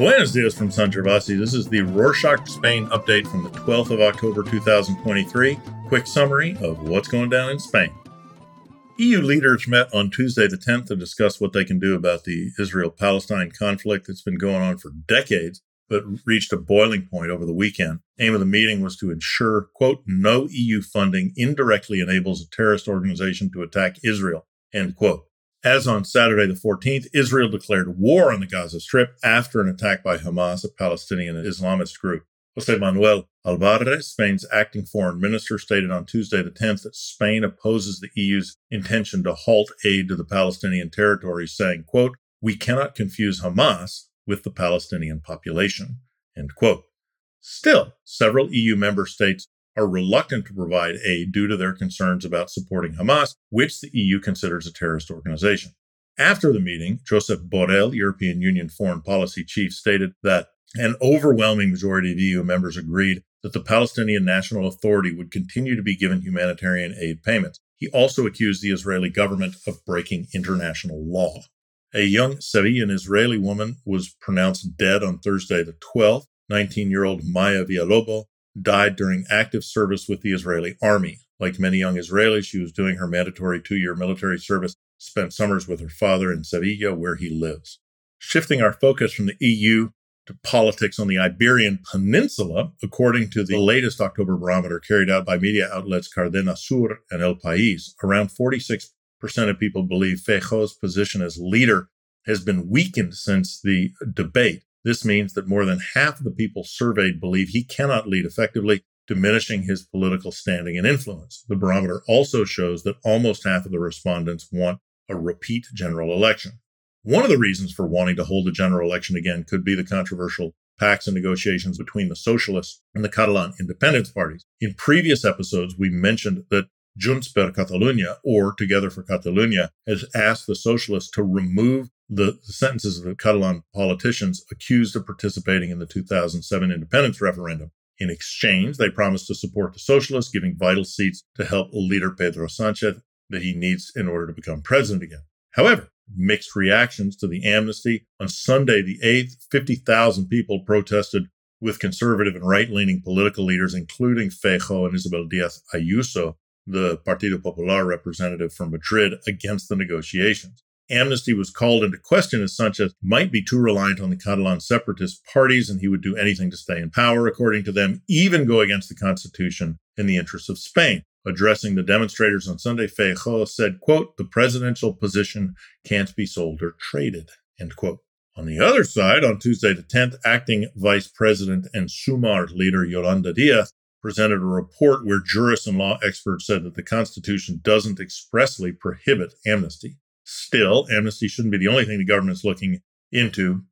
Buenos dias from San Gervasi. This is the Rorshok Spain update from the 12th of October 2023. Quick summary of what's going down in Spain. EU leaders met on Tuesday the 10th to discuss what they can do about the Israel Palestine conflict that's been going on for decades, but reached a boiling point over the weekend. Aim of the meeting was to ensure, quote, no EU funding indirectly enables a terrorist organization to attack Israel, end quote. As on Saturday the 14th, Israel declared war on the Gaza Strip after an attack by Hamas, a Palestinian Islamist group. Jose Manuel Albares, Spain's acting foreign minister, stated on Tuesday the 10th that Spain opposes the EU's intention to halt aid to the Palestinian territories, saying, quote, we cannot confuse Hamas with the Palestinian population, end quote. Still, several EU member states are reluctant to provide aid due to their concerns about supporting Hamas, which the EU considers a terrorist organization. After the meeting, Joseph Borrell, European Union foreign policy chief, stated that an overwhelming majority of EU members agreed that the Palestinian National Authority would continue to be given humanitarian aid payments. He also accused the Israeli government of breaking international law. A young Sevillan Israeli woman was pronounced dead on Thursday the 12th. 19 year old Maya Villalobos died during active service with the Israeli army. Like many young Israelis, she was doing her mandatory two year military service, spent summers with her father in Sevilla, where he lives. Shifting our focus from the EU to politics on the Iberian Peninsula, according to the latest October barometer carried out by media outlets Cadena SER and El País, around 46% of people believe Feijóo's position as leader has been weakened since the debate. This means that more than half of the people surveyed believe he cannot lead effectively, diminishing his political standing and influence. The barometer also shows that almost half of the respondents want a repeat general election. One of the reasons for wanting to hold a general election again could be the controversial pacts and negotiations between the socialists and the Catalan independence parties. In previous episodes, we mentioned that Junts per Catalunya, or Together for Catalunya, has asked the socialists to remove the, sentences of the Catalan politicians accused of participating in the 2007 independence referendum. In exchange, they promised to support the socialists, giving vital seats to help leader Pedro Sanchez that he needs in order to become president again. However, mixed reactions to the amnesty. On Sunday, the 8th, 50,000 people protested with conservative and right leaning political leaders, including Feijóo and Isabel Diaz Ayuso, the Partido Popular representative from Madrid, against the negotiations. Amnesty was called into question as Sanchez might be too reliant on the Catalan separatist parties and he would do anything to stay in power, according to them, even go against the constitution in the interests of Spain. Addressing the demonstrators on Sunday, Feijóo said, quote, the presidential position can't be sold or traded, end quote. On the other side, on Tuesday the 10th, acting vice president and Sumar leader Yolanda Diaz presented a report where jurists and law experts said that the Constitution doesn't expressly prohibit amnesty. Still, amnesty shouldn't be the only thing the government's looking into.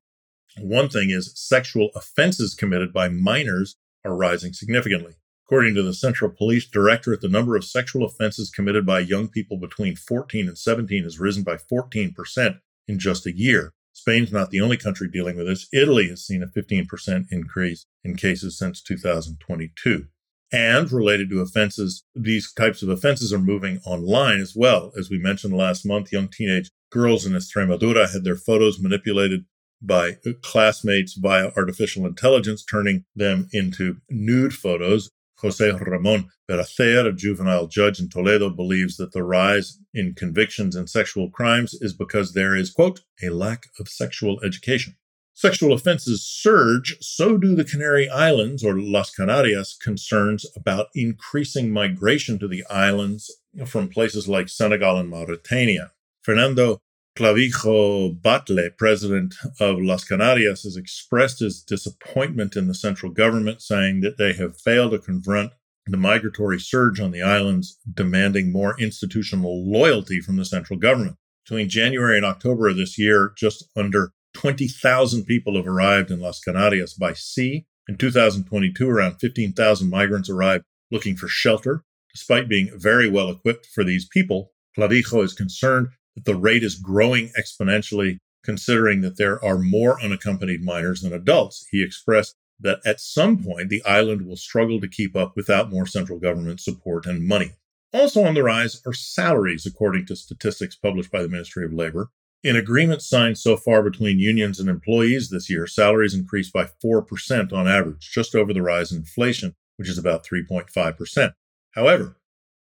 One thing is sexual offenses committed by minors are rising significantly. According to the Central Police Directorate, the number of sexual offenses committed by young people between 14 and 17 has risen by 14% in just a year. Spain's not the only country dealing with this. Italy has seen a 15% increase in cases since 2022 and related to offenses. These types of offenses are moving online as well. As we mentioned last month, young teenage girls in Extremadura had their photos manipulated by uh, classmates via artificial intelligence, turning them into nude photos. Jose Ramon Beracer, a juvenile judge in Toledo, believes that the rise in convictions in sexual crimes is because there is, quote, a lack of sexual education sexual offenses surge, so do the Canary Islands or Las Canarias concerns about increasing migration to the islands from places like Senegal and Mauritania. Fernando Clavijo Batlle, president of Las Canarias, has expressed his disappointment in the central government, saying that they have failed to confront the migratory surge on the islands, demanding more institutional loyalty from the central government. Between January and October of this year, just under 20,000 people have arrived in Las Canarias by sea. In 2022, around 15,000 migrants arrived looking for shelter. Despite being very well equipped for these people, Clavijo is concerned that the rate is growing exponentially, considering that there are more unaccompanied minors than adults. He expressed that at some point the island will struggle to keep up without more central government support and money. Also on the rise are salaries, according to statistics published by the Ministry of Labor. In agreements signed so far between unions and employees this year, salaries increased by 4% on average, just over the rise in inflation, which is about 3.5%. However,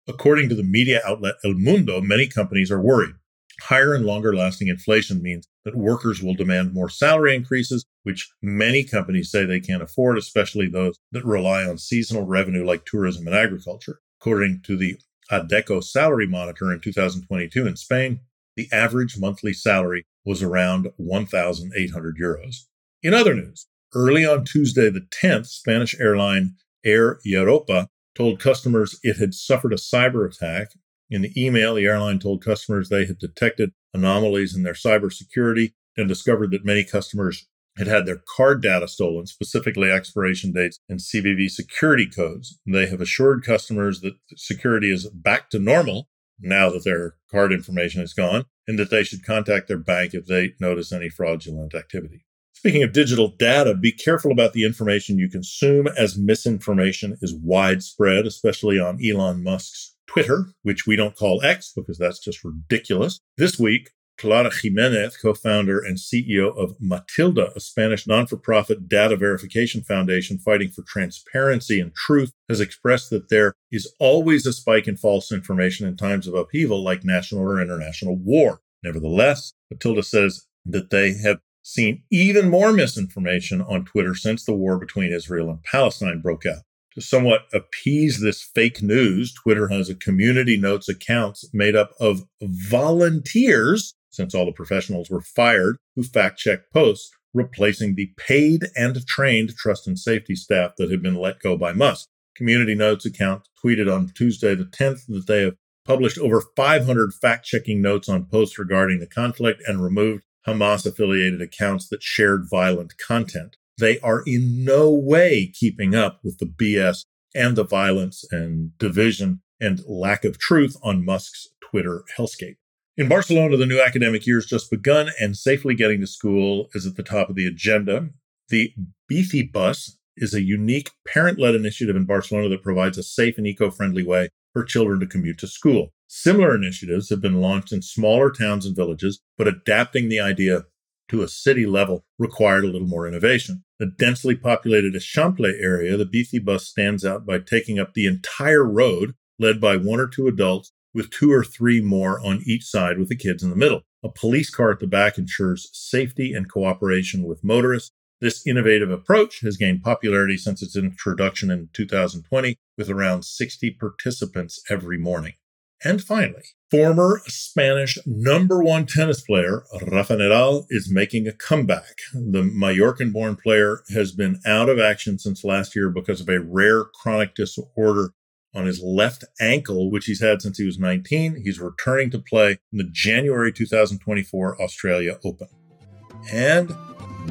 according to the media outlet El Mundo, many companies are worried. Higher and longer lasting inflation means that workers will demand more salary increases, which many companies say they can't afford, especially those that rely on seasonal revenue like tourism and agriculture. According to the Adecco salary monitor in 2022 in Spain, the average monthly salary was around 1,800 euros. In other news, early on Tuesday the 10th, Spanish airline Air Europa told customers it had suffered a cyber attack in the email, the airline told customers they had detected anomalies in their cybersecurity and discovered that many customers had had their card data stolen, specifically expiration dates and CVV security codes. They have assured customers that security is back to normal now that their card information is gone and that they should contact their bank if they notice any fraudulent activity. Speaking of digital data, be careful about the information you consume as misinformation is widespread, especially on Elon Musk's Twitter, which we don't call X because that's just ridiculous. This week, Clara Jimenez, co founder and CEO of Maldita, a Spanish non for profit data verification foundation fighting for transparency and truth, has expressed that there is always a spike in false information in times of upheaval like national or international war. Nevertheless, Maldita says that they have seen even more misinformation on Twitter since the war between Israel and Palestine broke out. To somewhat appease this fake news, Twitter has a community notes account made up of volunteers, since all the professionals were fired, who fact check posts, replacing the paid and trained trust and safety staff that had been let go by Musk. Community Notes account tweeted on Tuesday the 10th that they have published over 500 fact checking notes on posts regarding the conflict and removed Hamas affiliated accounts that shared violent content they are in no way keeping up with the BS and the violence and division and lack of truth on Musk's Twitter hellscape. In Barcelona, the new academic year has just begun, and safely getting to school is at the top of the agenda. The Bici Bus is a unique parent led initiative in Barcelona that provides a safe and eco friendly way for children to commute to school. Similar initiatives have been launched in smaller towns and villages, but adapting the idea to a city level required a little more innovation. The densely populated Eixample area, the Bici bus stands out by taking up the entire road, led by one or two adults, with two or three more on each side with the kids in the middle. A police car at the back ensures safety and cooperation with motorists. This innovative approach has gained popularity since its introduction in 2020, with around 60 participants every morning. And finally, former Spanish number one tennis player Rafa Nadal is making a comeback. The Mallorcan born player has been out of action since last year because of a rare chronic disorder on his left ankle, which he's had since he was 19. He's returning to play in the January 2024 Australia Open. And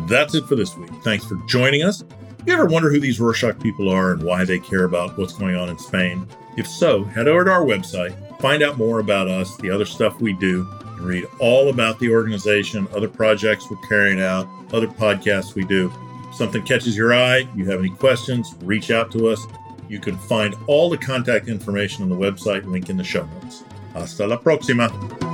that's it for this week. Thanks for joining us. You ever wonder who these Rorshok people are and why they care about what's going on in Spain? If so, head over to our website, find out more about us, the other stuff we do, and read all about the organization, other projects we're carrying out, other podcasts we do. If something catches your eye, you have any questions, reach out to us. You can find all the contact information on the website link in the show notes. Hasta la próxima.